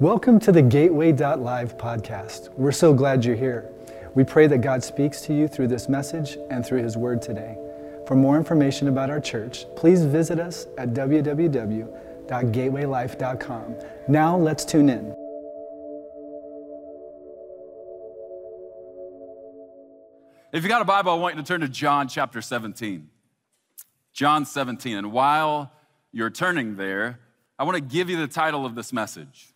Welcome to the Gateway.live podcast. We're so glad you're here. We pray that God speaks to you through this message and through His Word today. For more information about our church, please visit us at www.gatewaylife.com. Now let's tune in. If you got a Bible, I want you to turn to John chapter 17. John 17. And while you're turning there, I want to give you the title of this message.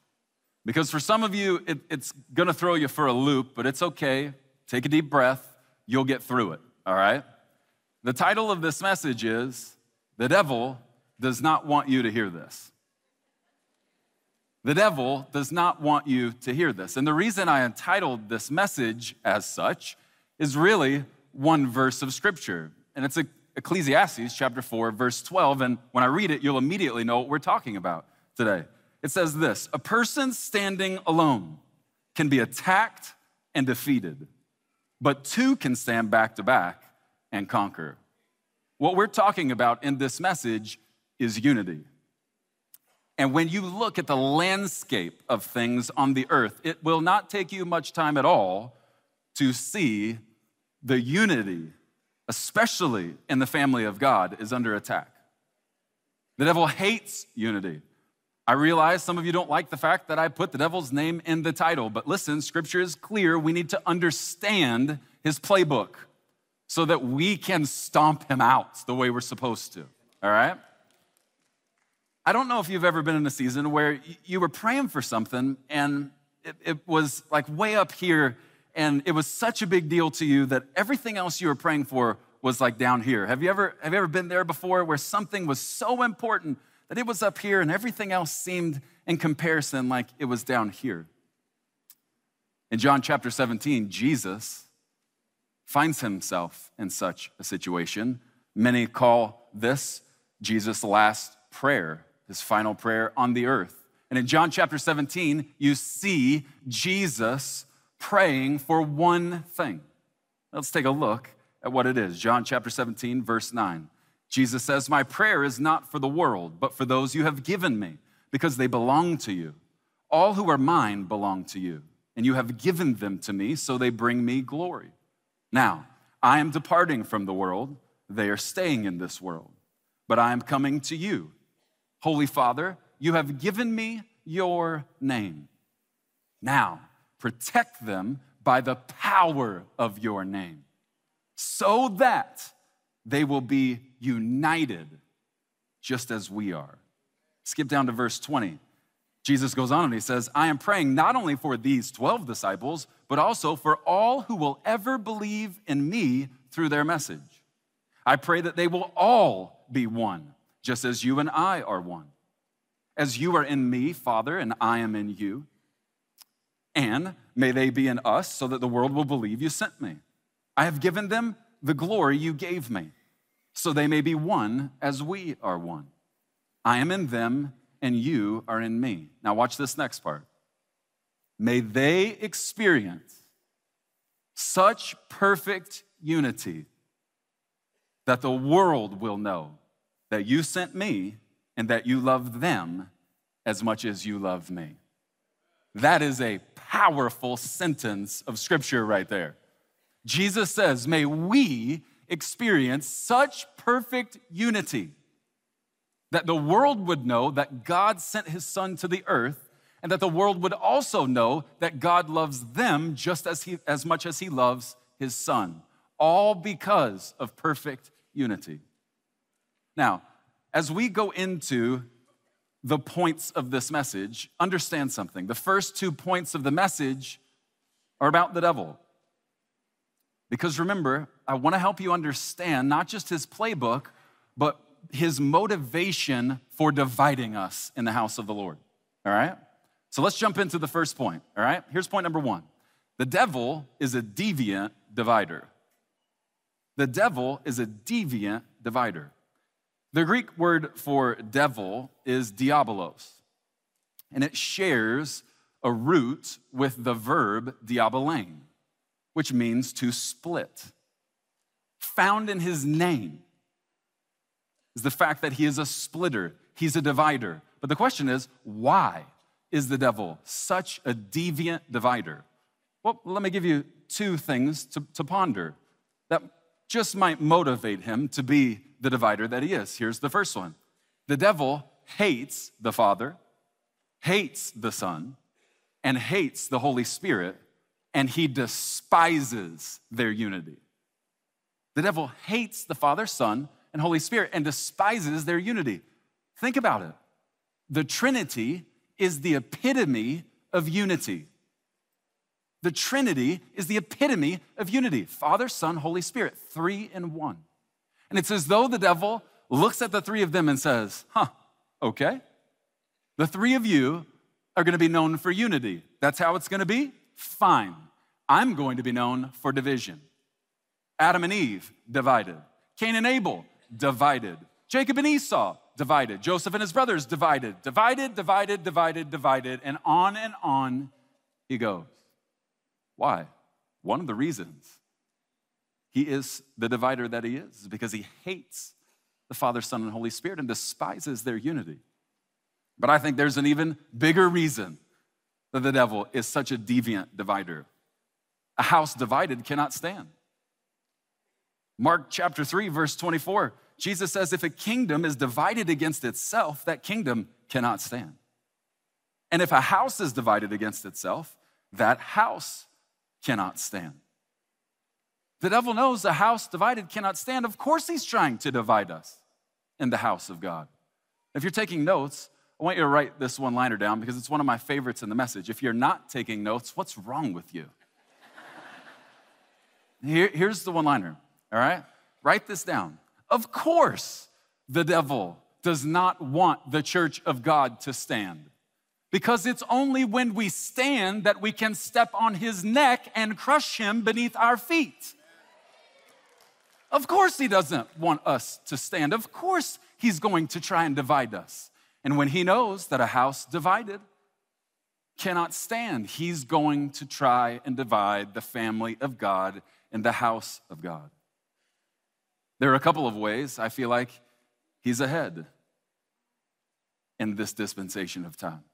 Because for some of you, it, it's to throw you for a loop, but it's okay. Take a deep breath. You'll get through it, all right? The title of this message is The Devil Does Not Want You to Hear This. The devil does not want you to hear this. And the reason I entitled this message as such is really one verse of scripture. And it's Ecclesiastes chapter 4, verse 12. And when I read it, you'll immediately know what we're talking about today. It says this A person standing alone can be attacked and defeated, but two can stand back to back and conquer. What we're talking about in this message is unity. And when you look at the landscape of things on the earth, it will not take you much time at all to see the unity, especially in the family of God, is under attack. The devil hates unity. I realize some of you don't like the fact that I put the devil's name in the title, but listen, scripture is clear. We need to understand his playbook so that we can stomp him out the way we're supposed to, all right? I don't know if you've ever been in a season where you were praying for something and it, it was like way up here and it was such a big deal to you that everything else you were praying for was like down here. Have you ever have you ever been there before where something was so important that it was up here and everything else seemed in comparison like it was down here? In John chapter 17, Jesus finds himself in such a situation. Many call this Jesus' last prayer, his final prayer on the earth. And in John chapter 17, you see Jesus praying for one thing. Let's take a look at what it is. John chapter 17, verse 9. Jesus says, My prayer is not for the world, but for those you have given me, because they belong to you. All who are mine belong to you, and you have given them to me, so they bring me glory. Now, I am departing from the world, they are staying in this world, but I am coming to you. Holy Father, you have given me your name. Now, protect them by the power of your name, so that they will be united just as we are. Skip down to verse 20. Jesus goes on and he says, I am praying not only for these 12 disciples, but also for all who will ever believe in me through their message. I pray that they will all be one, just as you and I are one. As you are in me, Father, and I am in you and may they be in us so that the world will believe you sent me. I have given them the glory you gave me, so they may be one as we are one. I am in them, and you are in me. Now, watch this next part. May they experience such perfect unity that the world will know that you sent me and that you love them as much as you love me. That is a powerful sentence of scripture right there. Jesus says, May we experience such perfect unity that the world would know that God sent his son to the earth and that the world would also know that God loves them just as, he, as much as he loves his son, all because of perfect unity. Now, as we go into the points of this message, understand something. The first two points of the message are about the devil. Because remember, I want to help you understand not just his playbook, but his motivation for dividing us in the house of the Lord. All right? So let's jump into the first point. All right? Here's point number one the devil is a deviant divider. The devil is a deviant divider. The Greek word for devil is diabolos, and it shares a root with the verb diabolane, which means to split. Found in his name is the fact that he is a splitter, he's a divider. But the question is, why? is the devil such a deviant divider? Well, let me give you two things to, to ponder that just might motivate him to be the divider that he is. Here's the first one the devil hates the Father, hates the Son, and hates the Holy Spirit, and he despises their unity. The devil hates the Father, Son, and Holy Spirit and despises their unity. Think about it. The Trinity is the epitome of unity. The Trinity is the epitome of unity Father, Son, Holy Spirit, three in one. And it's as though the devil looks at the three of them and says, huh, okay. The three of you are gonna be known for unity. That's how it's gonna be? Fine. I'm going to be known for division. Adam and Eve, divided. Cain and Abel, divided. Jacob and Esau, divided. Joseph and his brothers, divided. Divided, divided, divided, divided, and on and on he goes. Why? One of the reasons he is the divider that he is, is because he hates the Father, Son, and Holy Spirit and despises their unity. But I think there's an even bigger reason that the devil is such a deviant divider. A house divided cannot stand. Mark chapter 3, verse 24, Jesus says, If a kingdom is divided against itself, that kingdom cannot stand. And if a house is divided against itself, that house cannot stand. The devil knows a house divided cannot stand. Of course, he's trying to divide us in the house of God. If you're taking notes, I want you to write this one liner down because it's one of my favorites in the message. If you're not taking notes, what's wrong with you? Here, here's the one liner, all right? Write this down. Of course, the devil does not want the church of God to stand because it's only when we stand that we can step on his neck and crush him beneath our feet. Of course, he doesn't want us to stand. Of course, he's going to try and divide us. And when he knows that a house divided cannot stand, he's going to try and divide the family of God and the house of God. There are a couple of ways I feel like he's ahead in this dispensation of time.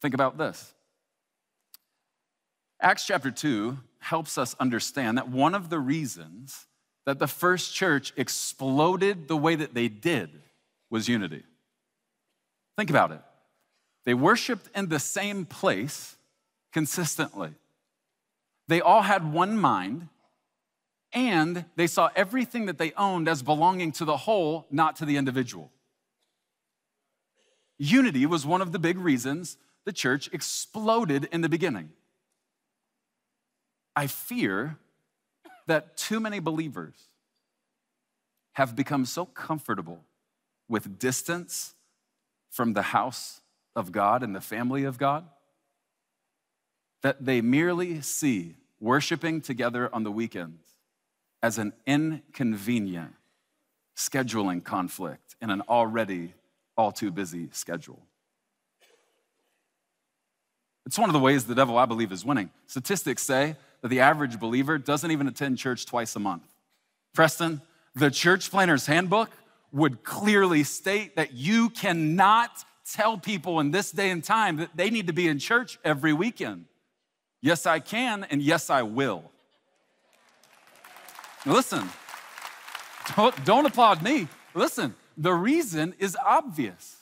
Think about this. Acts chapter 2 helps us understand that one of the reasons that the first church exploded the way that they did was unity. Think about it. They worshiped in the same place consistently. They all had one mind, and they saw everything that they owned as belonging to the whole, not to the individual. Unity was one of the big reasons the church exploded in the beginning. I fear that too many believers have become so comfortable with distance from the house of God and the family of God that they merely see worshiping together on the weekends as an inconvenient scheduling conflict in an already all too busy schedule. It's one of the ways the devil, I believe, is winning. Statistics say that the average believer doesn't even attend church twice a month. Preston, the church planner's handbook would clearly state that you cannot tell people in this day and time that they need to be in church every weekend. Yes, I can, and yes, I will. Listen, don't, don't applaud me. Listen, the reason is obvious.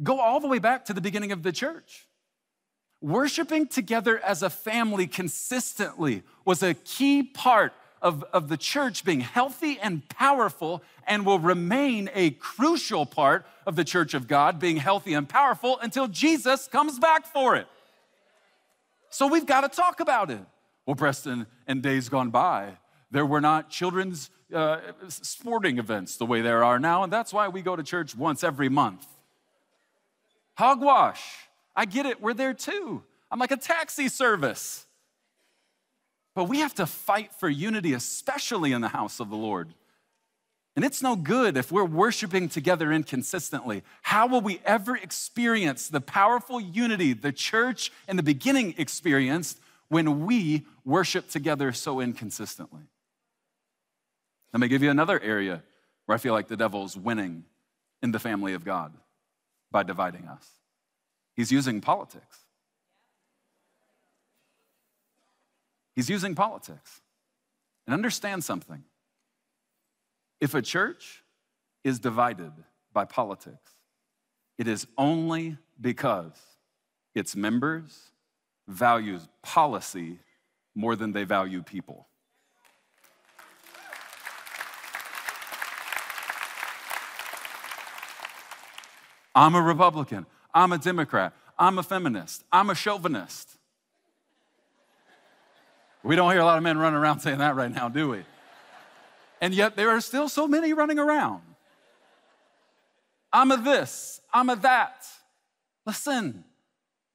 Go all the way back to the beginning of the church. Worshiping together as a family consistently was a key part of, of the church being healthy and powerful and will remain a crucial part of the church of God being healthy and powerful until Jesus comes back for it. So we've got to talk about it. Well, Preston, in days gone by, there were not children's uh, sporting events the way there are now, and that's why we go to church once every month. Hogwash. I get it, we're there too. I'm like a taxi service. But we have to fight for unity, especially in the house of the Lord. And it's no good if we're worshiping together inconsistently. How will we ever experience the powerful unity the church in the beginning experienced when we worship together so inconsistently? Let me give you another area where I feel like the devil's winning in the family of God by dividing us. He's using politics. He's using politics. And understand something. If a church is divided by politics, it is only because its members value policy more than they value people. I'm a Republican. I'm a Democrat. I'm a feminist. I'm a chauvinist. We don't hear a lot of men running around saying that right now, do we? And yet there are still so many running around. I'm a this, I'm a that. Listen,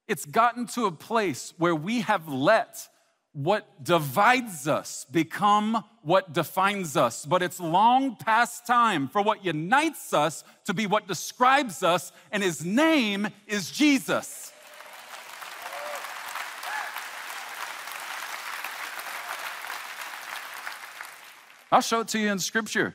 it's gotten to a place where we have let what divides us become what defines us. But it's long past time for what unites us to be what describes us, and his name is Jesus. I'll show it to you in scripture.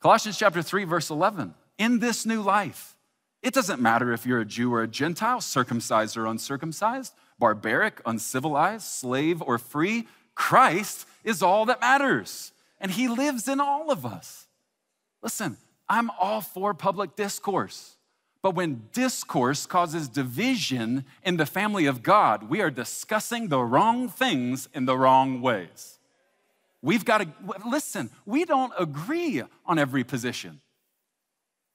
Colossians chapter 3, verse 11. In this new life, it doesn't matter if you're a Jew or a Gentile, circumcised or uncircumcised, barbaric, uncivilized, slave or free. Christ is all that matters, and He lives in all of us. Listen, I'm all for public discourse. But when discourse causes division in the family of God, we are discussing the wrong things in the wrong ways. We've got to listen, we don't agree on every position,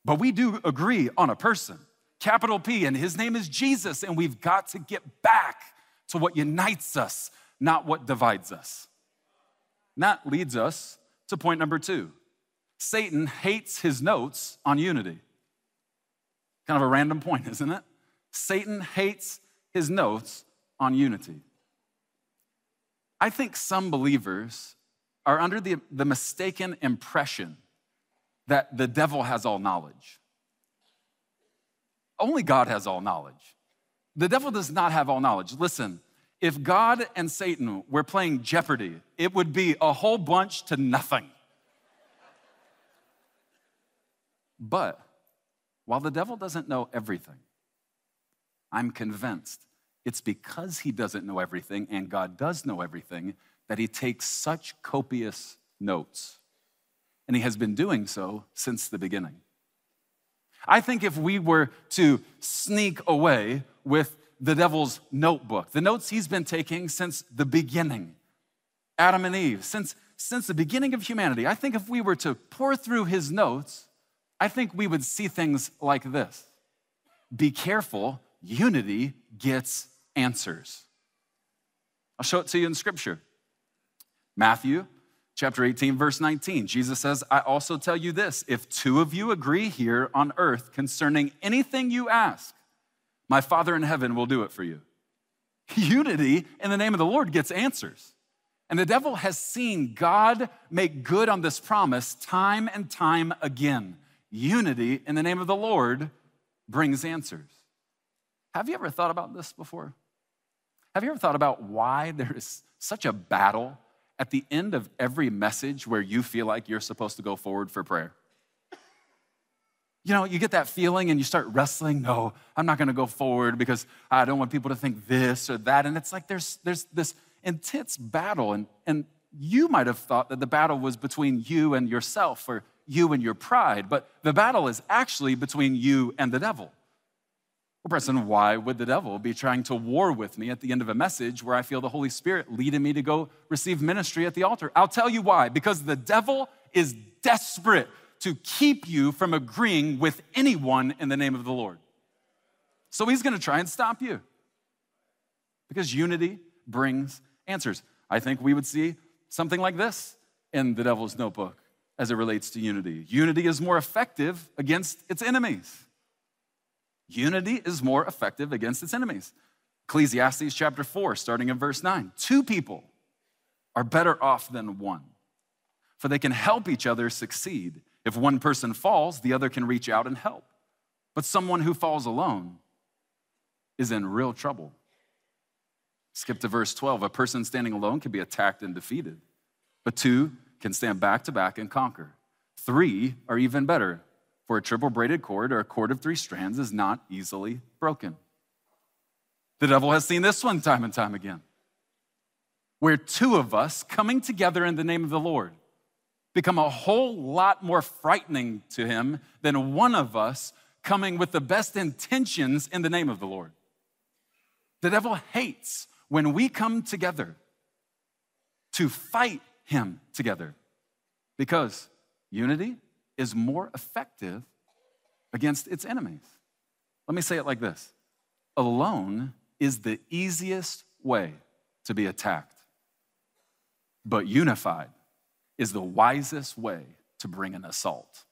but we do agree on a person, capital P, and his name is Jesus, and we've got to get back to what unites us, not what divides us. And that leads us to point number two Satan hates his notes on unity. Kind of a random point, isn't it? Satan hates his notes on unity. I think some believers are under the, the mistaken impression that the devil has all knowledge. Only God has all knowledge. The devil does not have all knowledge. Listen, if God and Satan were playing Jeopardy, it would be a whole bunch to nothing. But while the devil doesn't know everything, I'm convinced it's because he doesn't know everything and God does know everything that he takes such copious notes. And he has been doing so since the beginning. I think if we were to sneak away with the devil's notebook, the notes he's been taking since the beginning, Adam and Eve, since, since the beginning of humanity, I think if we were to pore through his notes, I think we would see things like this Be careful, unity gets answers. I'll show it to you in scripture. Matthew chapter 18, verse 19, Jesus says, I also tell you this if two of you agree here on earth concerning anything you ask, my Father in heaven will do it for you. Unity in the name of the Lord gets answers. And the devil has seen God make good on this promise time and time again. Unity in the name of the Lord brings answers. Have you ever thought about this before? Have you ever thought about why there is such a battle at the end of every message where you feel like you're supposed to go forward for prayer? You know, you get that feeling and you start wrestling. No, I'm not going to go forward because I don't want people to think this or that. And it's like there's, there's this intense battle. And, and you might have thought that the battle was between you and yourself or you and your pride, but the battle is actually between you and the devil. Well, Preston, why would the devil be trying to war with me at the end of a message where I feel the Holy Spirit leading me to go receive ministry at the altar? I'll tell you why. Because the devil is desperate to keep you from agreeing with anyone in the name of the Lord. So he's gonna try and stop you. Because unity brings answers. I think we would see something like this in the devil's notebook as it relates to unity. Unity is more effective against its enemies. Unity is more effective against its enemies. Ecclesiastes chapter 4, starting in verse 9. Two people are better off than one, for they can help each other succeed. If one person falls, the other can reach out and help. But someone who falls alone is in real trouble. Skip to verse 12. A person standing alone can be attacked and defeated, but two can stand back to back and conquer. Three are even better for a triple braided cord or a cord of three strands is not easily broken. The devil has seen this one time and time again. Where two of us coming together in the name of the Lord become a whole lot more frightening to him than one of us coming with the best intentions in the name of the Lord. The devil hates when we come together to fight him together because unity is more effective against its enemies. Let me say it like this alone is the easiest way to be attacked, but unified is the wisest way to bring an assault.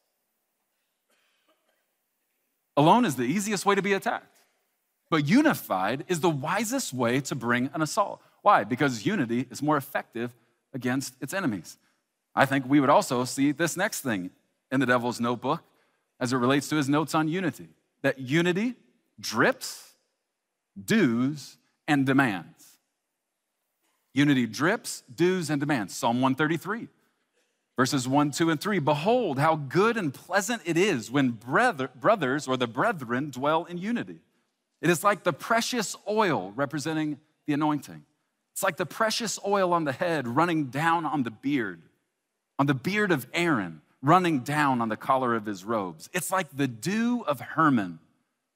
Alone is the easiest way to be attacked, but unified is the wisest way to bring an assault. Why? Because unity is more effective against its enemies. I think we would also see this next thing in the devil's notebook as it relates to his notes on unity that unity drips, dues, and demands. Unity drips, dues, and demands. Psalm 133, verses 1, 2, and 3. Behold, how good and pleasant it is when brother, brothers or the brethren dwell in unity. It is like the precious oil representing the anointing. It's like the precious oil on the head running down on the beard, on the beard of Aaron running down on the collar of his robes. It's like the dew of Hermon.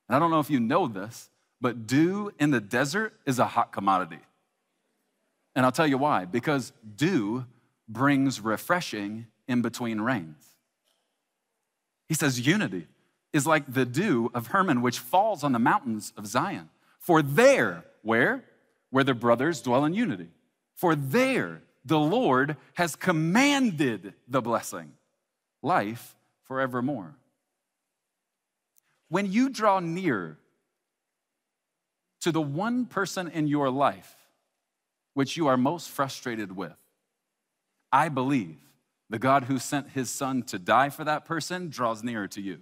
And I don't know if you know this, but dew in the desert is a hot commodity. And I'll tell you why because dew brings refreshing in between rains. He says, Unity is like the dew of Hermon, which falls on the mountains of Zion. For there, where? Where the brothers dwell in unity. For there, the Lord has commanded the blessing life forevermore. When you draw near to the one person in your life which you are most frustrated with, I believe the God who sent his son to die for that person draws nearer to you.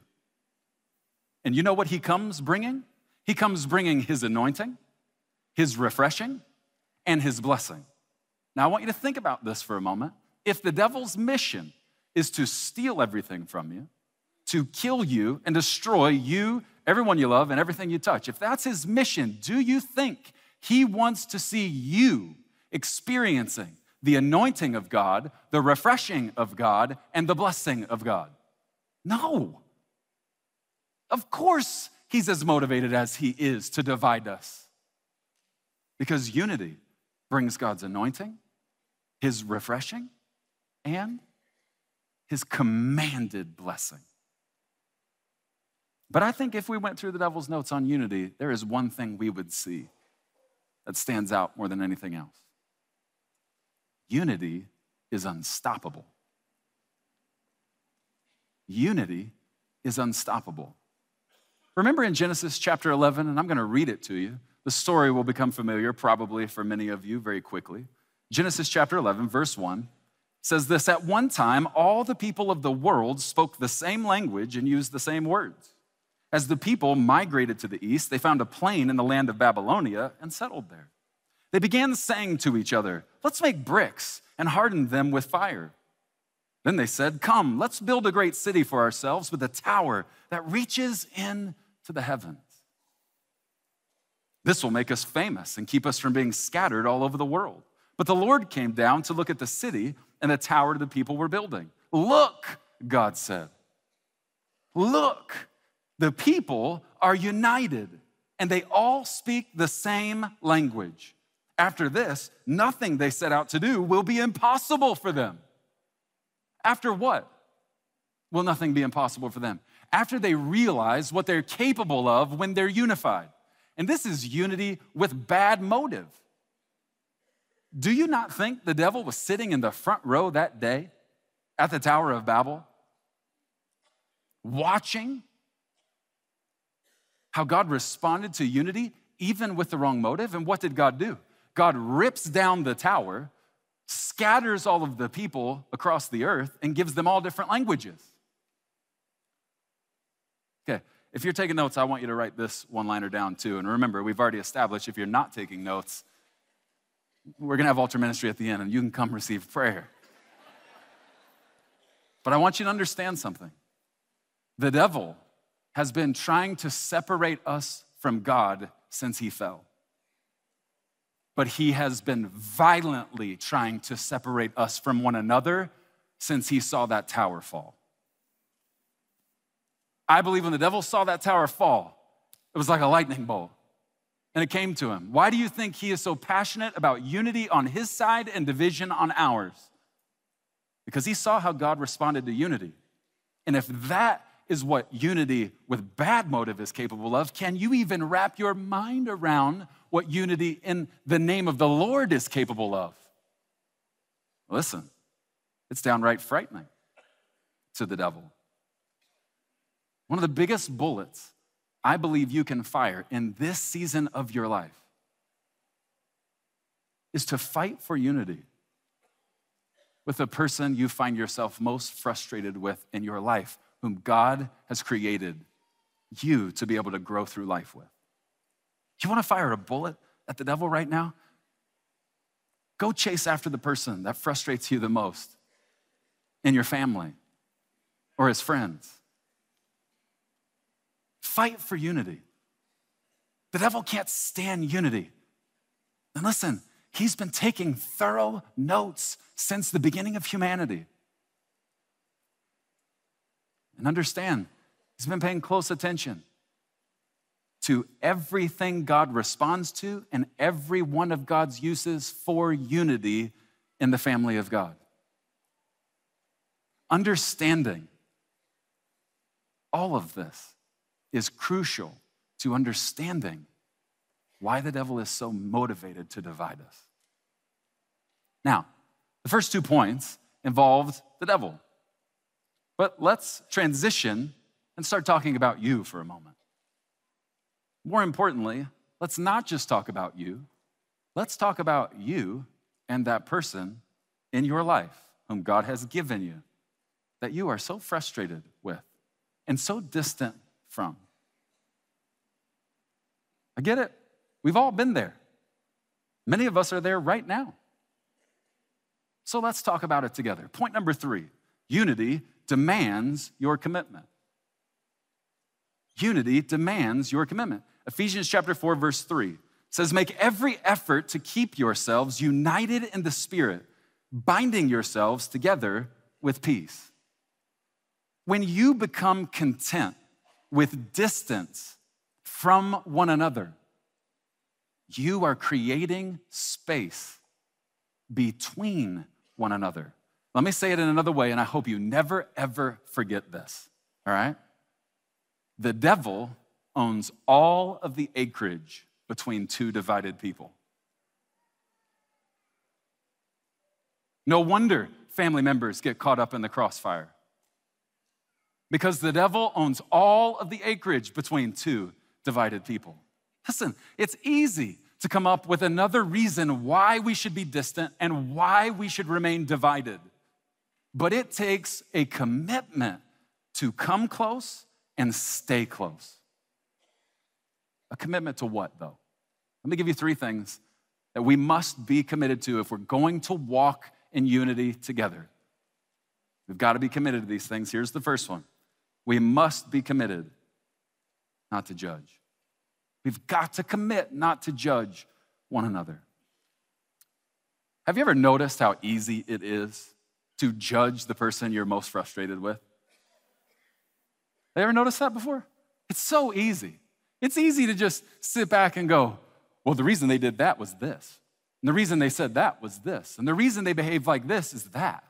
And you know what he comes bringing? He comes bringing his anointing, his refreshing, and his blessing. Now, I want you to think about this for a moment. If the devil's mission is to steal everything from you, to kill you and destroy you, everyone you love, and everything you touch. If that's his mission, do you think he wants to see you experiencing the anointing of God, the refreshing of God, and the blessing of God? No. Of course, he's as motivated as he is to divide us. Because unity brings God's anointing, his refreshing, and his commanded blessing. But I think if we went through the devil's notes on unity, there is one thing we would see that stands out more than anything else. Unity is unstoppable. Unity is unstoppable. Remember in Genesis chapter 11, and I'm going to read it to you. The story will become familiar probably for many of you very quickly. Genesis chapter 11, verse 1 says this At one time, all the people of the world spoke the same language and used the same words. As the people migrated to the east, they found a plain in the land of Babylonia and settled there. They began saying to each other, Let's make bricks and harden them with fire. Then they said, Come, let's build a great city for ourselves with a tower that reaches into the heavens. This will make us famous and keep us from being scattered all over the world. But the Lord came down to look at the city and the tower the people were building. Look, God said. Look, the people are united and they all speak the same language. After this, nothing they set out to do will be impossible for them. After what? Will nothing be impossible for them? After they realize what they're capable of when they're unified. And this is unity with bad motive. Do you not think the devil was sitting in the front row that day at the Tower of Babel, watching how God responded to unity even with the wrong motive? And what did God do? God rips down the tower, scatters all of the people across the earth, and gives them all different languages. Okay, if you're taking notes, I want you to write this one liner down too. And remember, we've already established if you're not taking notes, we're going to have altar ministry at the end, and you can come receive prayer. But I want you to understand something. The devil has been trying to separate us from God since he fell. but he has been violently trying to separate us from one another since he saw that tower fall. I believe when the devil saw that tower fall, it was like a lightning bolt. And it came to him. Why do you think he is so passionate about unity on his side and division on ours? Because he saw how God responded to unity. And if that is what unity with bad motive is capable of, can you even wrap your mind around what unity in the name of the Lord is capable of? Listen, it's downright frightening to the devil. One of the biggest bullets I believe you can fire in this season of your life is to fight for unity with the person you find yourself most frustrated with in your life, whom God has created you to be able to grow through life with. You want to fire a bullet at the devil right now? Go chase after the person that frustrates you the most in your family or as friends. Fight for unity. The devil can't stand unity. And listen, he's been taking thorough notes since the beginning of humanity. And understand, he's been paying close attention to everything God responds to and every one of God's uses for unity in the family of God. Understanding all of this is crucial to understanding why the devil is so motivated to divide us. Now, the first two points involved the devil. But let's transition and start talking about you for a moment. More importantly, let's not just talk about you, let's talk about you and that person in your life whom God has given you that you are so frustrated with and so distant from. I get it. We've all been there. Many of us are there right now. So let's talk about it together. Point number three unity demands your commitment. Unity demands your commitment. Ephesians chapter 4, verse 3 says, Make every effort to keep yourselves united in the Spirit, binding yourselves together with peace. When you become content with distance from one another, you are creating space between one another. Let me say it in another way, and I hope you never, ever forget this, all right? The devil owns all of the acreage between two divided people. No wonder family members get caught up in the crossfire because the devil owns all of the acreage between two divided people. Listen, it's easy to come up with another reason why we should be distant and why we should remain divided. But it takes a commitment to come close and stay close. A commitment to what, though? Let me give you three things that we must be committed to if we're going to walk in unity together. We've got to be committed to these things. Here's the first one we must be committed not to judge. We've got to commit not to judge one another. Have you ever noticed how easy it is to judge the person you're most frustrated with? Have you ever noticed that before? It's so easy. It's easy to just sit back and go, well, the reason they did that was this. And the reason they said that was this. And the reason they behaved like this is that.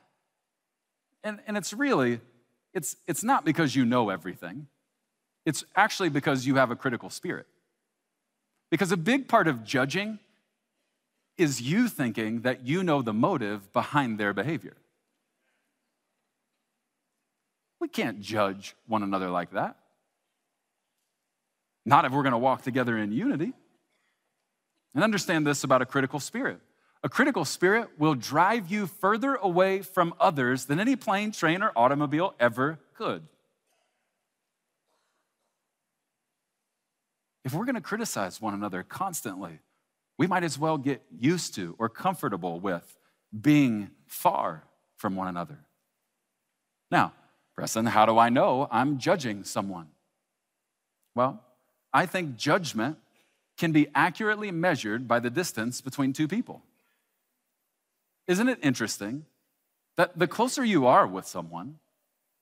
And, and it's really it's, it's not because you know everything, it's actually because you have a critical spirit. Because a big part of judging is you thinking that you know the motive behind their behavior. We can't judge one another like that. Not if we're going to walk together in unity. And understand this about a critical spirit a critical spirit will drive you further away from others than any plane, train, or automobile ever could. If we're going to criticize one another constantly, we might as well get used to or comfortable with being far from one another. Now, Preston, how do I know I'm judging someone? Well, I think judgment can be accurately measured by the distance between two people. Isn't it interesting that the closer you are with someone,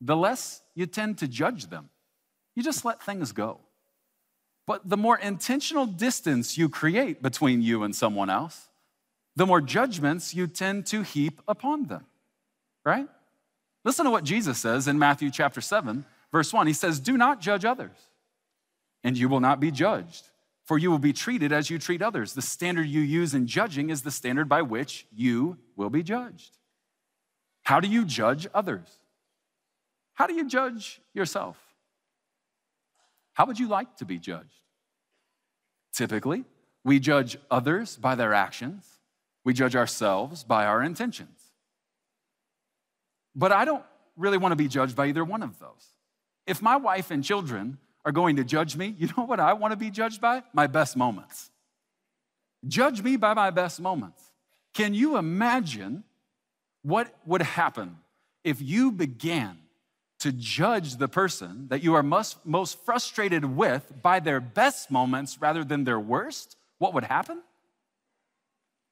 the less you tend to judge them? You just let things go. But the more intentional distance you create between you and someone else, the more judgments you tend to heap upon them, right? Listen to what Jesus says in Matthew chapter 7, verse 1. He says, Do not judge others, and you will not be judged, for you will be treated as you treat others. The standard you use in judging is the standard by which you will be judged. How do you judge others? How do you judge yourself? How would you like to be judged? Typically, we judge others by their actions, we judge ourselves by our intentions. But I don't really want to be judged by either one of those. If my wife and children are going to judge me, you know what I want to be judged by? My best moments. Judge me by my best moments. Can you imagine what would happen if you began to judge the person that you are most, most frustrated with by their best moments rather than their worst, what would happen?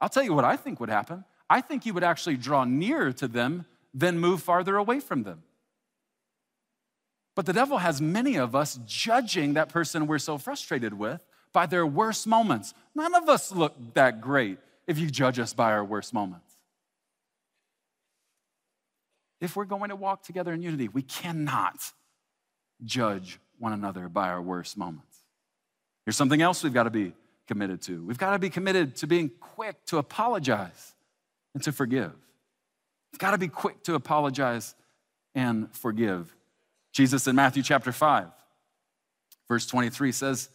I'll tell you what I think would happen. I think you would actually draw nearer to them than move farther away from them. But the devil has many of us judging that person we're so frustrated with by their worst moments. None of us look that great if you judge us by our worst moments if we're going to walk together in unity, we cannot judge one another by our worst moments. Here's something else we've got to be committed to. We've got to be committed to being quick to apologize and to forgive. We've got to be quick to apologize and forgive. Jesus in Matthew chapter 5, verse 23 says,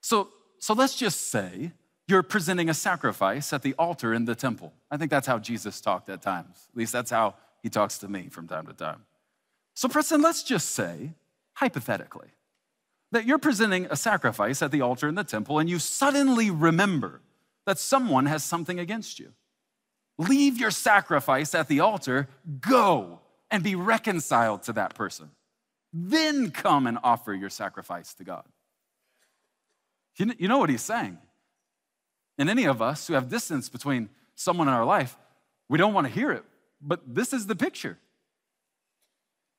So, so let's just say you're presenting a sacrifice at the altar in the temple. I think that's how Jesus talked at times. At least that's how he talks to me from time to time. So, Preston, let's just say, hypothetically, that you're presenting a sacrifice at the altar in the temple and you suddenly remember that someone has something against you. Leave your sacrifice at the altar, go and be reconciled to that person. Then come and offer your sacrifice to God. You know what he's saying? And any of us who have distance between someone in our life, we don't want to hear it but this is the picture.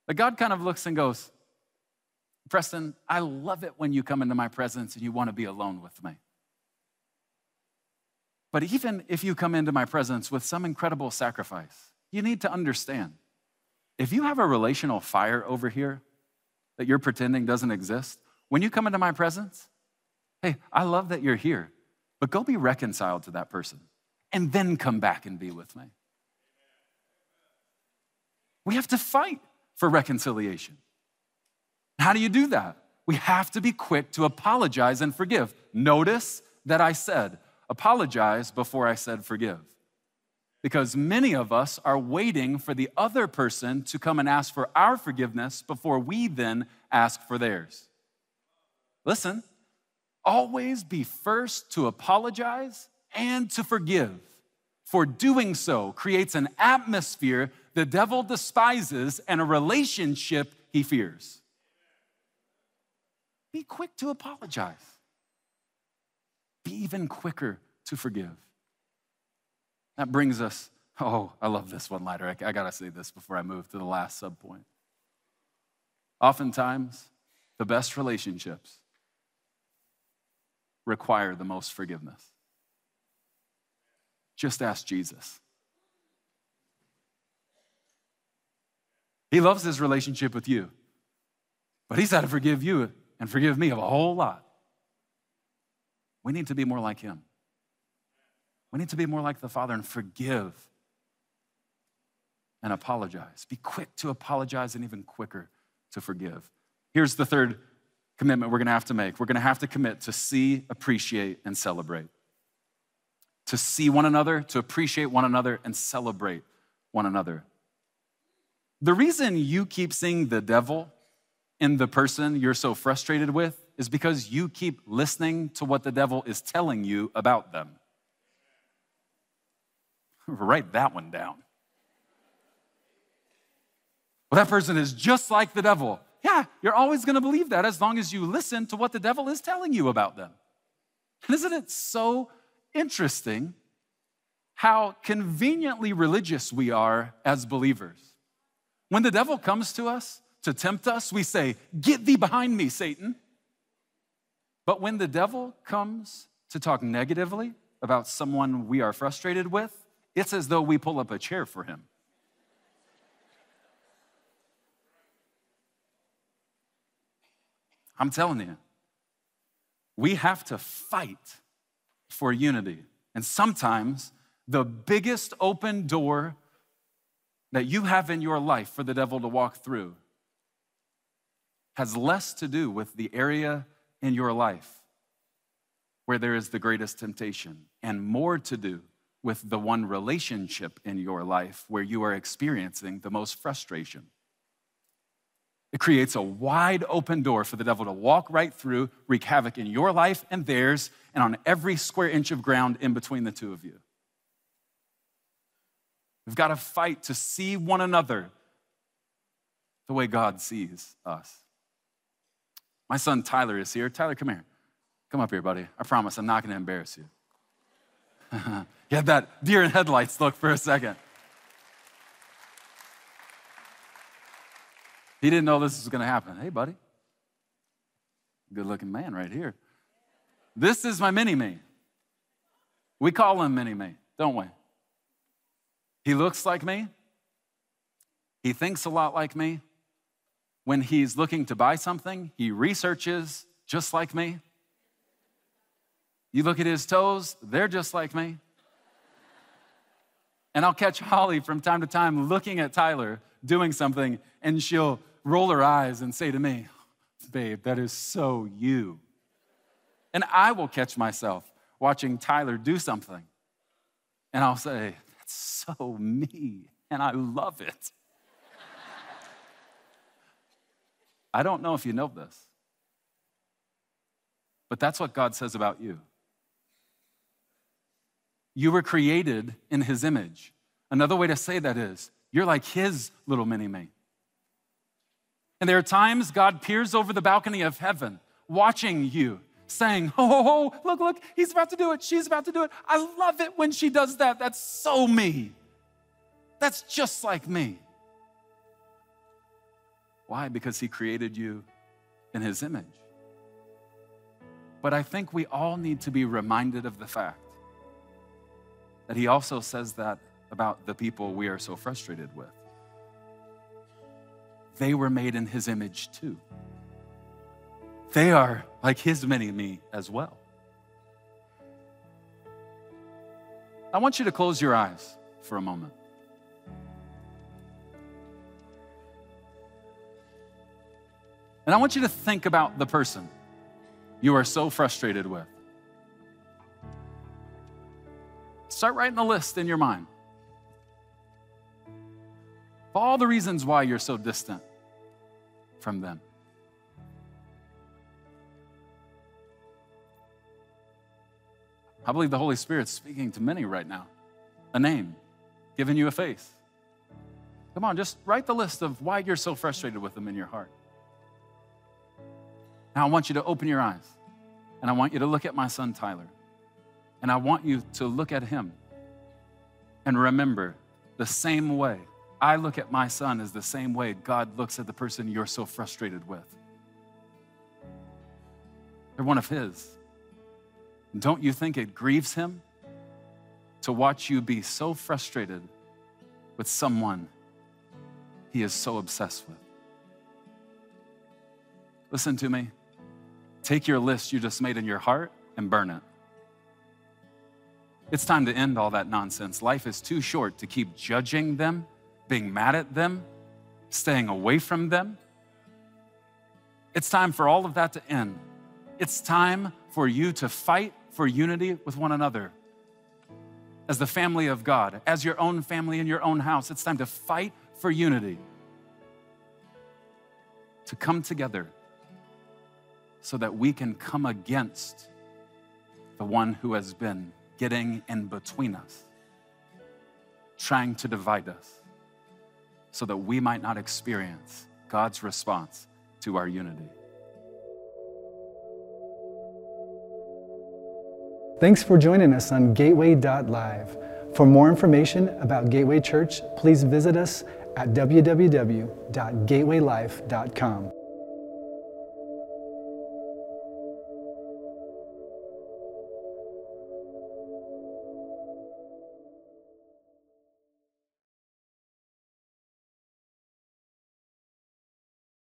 That God kind of looks and goes, Preston, I love it when you come into my presence and you want to be alone with me. But even if you come into my presence with some incredible sacrifice, you need to understand if you have a relational fire over here that you're pretending doesn't exist, when you come into my presence, hey, I love that you're here, but go be reconciled to that person and then come back and be with me. We have to fight for reconciliation. How do you do that? We have to be quick to apologize and forgive. Notice that I said, apologize before I said forgive. Because many of us are waiting for the other person to come and ask for our forgiveness before we then ask for theirs. Listen, always be first to apologize and to forgive, for doing so creates an atmosphere the devil despises and a relationship he fears. Be quick to apologize. Be even quicker to forgive. That brings us, oh, I love this one. I, I gotta say this before I move to the last subpoint. Oftentimes, the best relationships require the most forgiveness. Just ask Jesus. He loves his relationship with you, but he's had to forgive you and forgive me of a whole lot. We need to be more like him. We need to be more like the Father and forgive and apologize. Be quick to apologize and even quicker to forgive. Here's the third commitment we're gonna have to make we're gonna have to commit to see, appreciate, and celebrate. To see one another, to appreciate one another, and celebrate one another. The reason you keep seeing the devil in the person you're so frustrated with is because you keep listening to what the devil is telling you about them. Write that one down. Well, that person is just like the devil. Yeah, you're always going to believe that as long as you listen to what the devil is telling you about them. Isn't it so interesting how conveniently religious we are as believers? When the devil comes to us to tempt us, we say, Get thee behind me, Satan. But when the devil comes to talk negatively about someone we are frustrated with, it's as though we pull up a chair for him. I'm telling you, we have to fight for unity. And sometimes the biggest open door that you have in your life for the devil to walk through has less to do with the area in your life where there is the greatest temptation and more to do with the one relationship in your life where you are experiencing the most frustration. It creates a wide open door for the devil to walk right through, wreak havoc in your life and theirs, and on every square inch of ground in between the two of you. We've got to fight to see one another the way God sees us. My son Tyler is here. Tyler, come here. Come up here, buddy. I promise I'm not going to embarrass you. you had that deer in headlights look for a second. He didn't know this was going to happen. Hey, buddy. Good looking man right here. This is my mini me. We call him mini me, don't we? He looks like me. He thinks a lot like me. When he's looking to buy something, he researches just like me. You look at his toes, they're just like me. And I'll catch Holly from time to time looking at Tyler doing something, and she'll roll her eyes and say to me, Babe, that is so you. And I will catch myself watching Tyler do something, and I'll say, That's so me, and I love it. I don't know if you know this, but that's what God says about you. You were created in His image. Another way to say that is, you're like His little mini me. And there are times God peers over the balcony of heaven, watching you, saying, Oh, look, look, he's about to do it. She's about to do it. I love it when she does that. That's so me. That's just like me. Why? Because he created you in his image. But I think we all need to be reminded of the fact that he also says that about the people we are so frustrated with they were made in his image too. They are like his mini me as well. I want you to close your eyes for a moment. And I want you to think about the person you are so frustrated with. Start writing a list in your mind all the reasons why you're so distant from them. I believe the Holy Spirit's speaking to many right now. A name, giving you a face. Come on, just write the list of why you're so frustrated with them in your heart. Now, I want you to open your eyes and I want you to look at my son Tyler. And I want you to look at him and remember the same way I look at my son is the same way God looks at the person you're so frustrated with. They're one of His. Don't you think it grieves Him to watch you be so frustrated with someone He is so obsessed with? Listen to me. Take your list you just made in your heart and burn it. It's time to end all that nonsense. Life is too short to keep judging them being mad at them, staying away from them. It's time for all of that to end. It's time for you to fight for unity with one another. As the family of God, as your own family in your own house, it's time to fight for unity. To come together so that we can come against the one who has been getting in between us, trying to divide us so that we might not experience God's response to our unity. Thanks for joining us on Gateway.live. For more information about Gateway Church, please visit us at www.gatewaylife.com.